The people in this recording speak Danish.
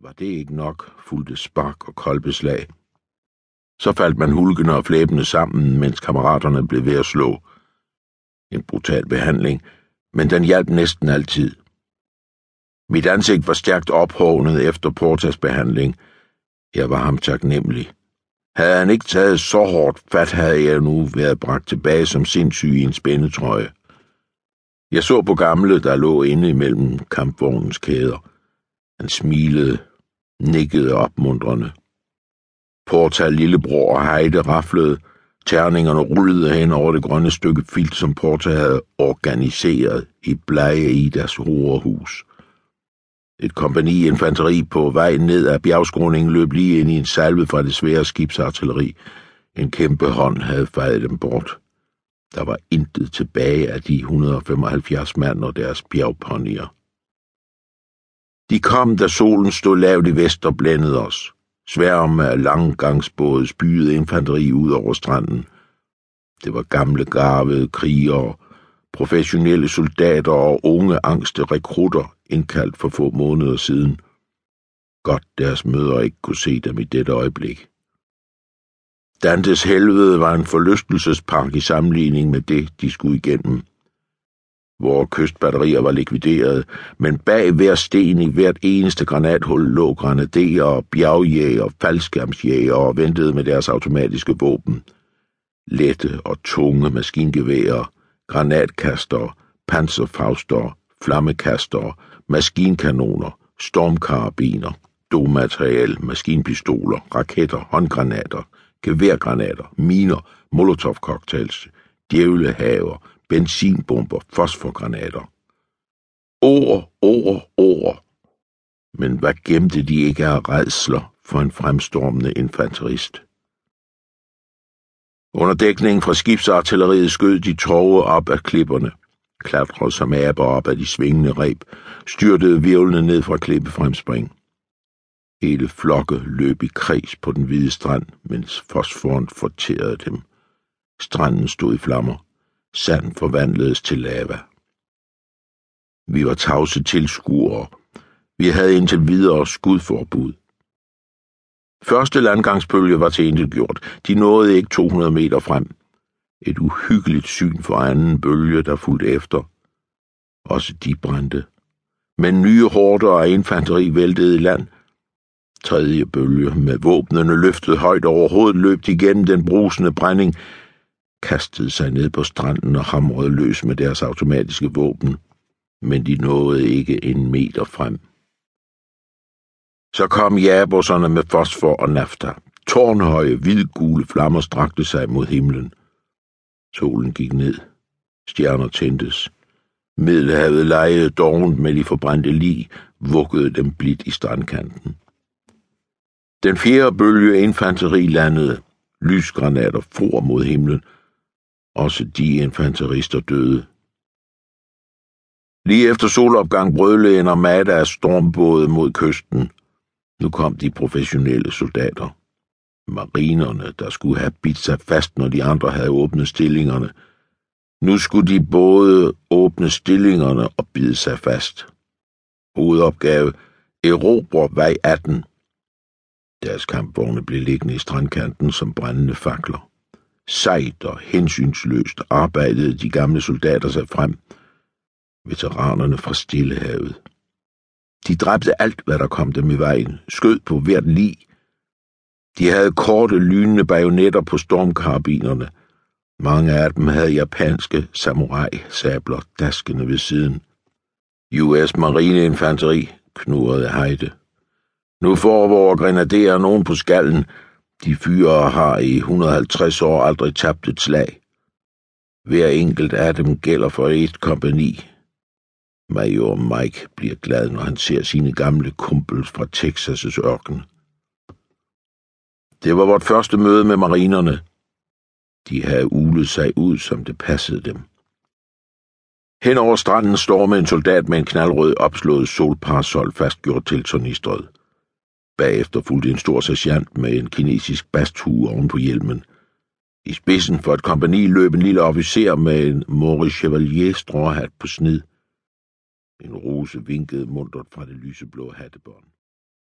Var det ikke nok, fulgte spark og kolbeslag. Så faldt man hulkende og flæbende sammen, mens kammeraterne blev ved at slå. En brutal behandling, men den hjalp næsten altid. Mit ansigt var stærkt ophovnet efter Portas behandling. Jeg var ham taknemmelig. Havde han ikke taget så hårdt fat, havde jeg nu været bragt tilbage som sindssyg i en spændetrøje. Jeg så på gamle, der lå inde imellem kampvognens kæder. Han smilede, nikkede opmuntrende. Porta lillebror og Heide raflede. Terningerne rullede hen over det grønne stykke filt, som Porta havde organiseret i blege i deres hovedhus. Et kompani infanteri på vej ned ad bjergskroningen løb lige ind i en salve fra det svære skibsartilleri. En kæmpe hånd havde fejet dem bort. Der var intet tilbage af de 175 mand og deres bjergponnier. De kom, da solen stod lavt i vest og blændede os. Sværme af langgangsbåde spyede infanteri ud over stranden. Det var gamle, garvede krigere, professionelle soldater og unge, angste rekrutter, indkaldt for få måneder siden. Godt deres mødre ikke kunne se dem i dette øjeblik. Dantes helvede var en forlystelsespark i sammenligning med det, de skulle igennem. Vore kystbatterier var likvideret, men bag hver sten i hvert eneste granathul lå granaderer, bjergjæger, faldskærmsjæger og ventede med deres automatiske våben. Lette og tunge maskingeværer, granatkaster, panserfauster, flammekaster, maskinkanoner, stormkarabiner, domaterial, maskinpistoler, raketter, håndgranater, geværgranater, miner, molotovcocktails, djævlehaver, benzinbomber, fosforgranater. Ord, ord, ord. Men hvad gemte de ikke af redsler for en fremstormende infanterist? Under dækningen fra skibsartilleriet skød de tårer op af klipperne, klatrede som aber op af de svingende reb, styrtede virvlene ned fra klippefremspring. Hele flokke løb i kreds på den hvide strand, mens fosforen forterede dem. Stranden stod i flammer. Sand forvandledes til lava. Vi var tavse tilskuere. Vi havde indtil videre skudforbud. Første landgangsbølge var til gjort. De nåede ikke 200 meter frem. Et uhyggeligt syn for anden bølge, der fulgte efter. Også de brændte. Men nye hårder af infanteri væltede i land. Tredje bølge med våbnene løftet højt over hovedet løb igennem den brusende brænding, kastede sig ned på stranden og hamrede løs med deres automatiske våben, men de nåede ikke en meter frem. Så kom jaberserne med fosfor og nafta. Tårnhøje, hvidgule flammer strakte sig mod himlen. Solen gik ned. Stjerner tændtes. Middelhavet lejede dovent med de forbrændte lig, vuggede dem blidt i strandkanten. Den fjerde bølge infanteri landede. Lysgranater for mod himlen. Også de infanterister døde. Lige efter solopgang brødlede en armada af stormbåde mod kysten. Nu kom de professionelle soldater. Marinerne, der skulle have bidt sig fast, når de andre havde åbnet stillingerne. Nu skulle de både åbne stillingerne og bide sig fast. Hovedopgave, erobre vej 18. Deres kampvogne blev liggende i strandkanten som brændende fakler. Sejt og hensynsløst arbejdede de gamle soldater sig frem. Veteranerne fra Stillehavet. De dræbte alt, hvad der kom dem i vejen, skød på hvert lig. De havde korte, lynende bajonetter på stormkarabinerne. Mange af dem havde japanske samurai-sabler daskende ved siden. US Marineinfanteri knurrede Heide. Nu får vores grenaderer nogen på skallen. De fyre har i 150 år aldrig tabt et slag. Hver enkelt af dem gælder for et kompani. Major Mike bliver glad, når han ser sine gamle kumpels fra Texas' ørken. Det var vort første møde med marinerne. De havde ulet sig ud, som det passede dem. Hen over stranden står med en soldat med en knaldrød opslået solparasol fastgjort til tornistret. Bagefter fulgte en stor sergeant med en kinesisk basthue oven på hjelmen. I spidsen for et kompani løb en lille officer med en Maurice Chevalier stråhat på snid. En rose vinkede muntert fra det lyseblå hattebånd.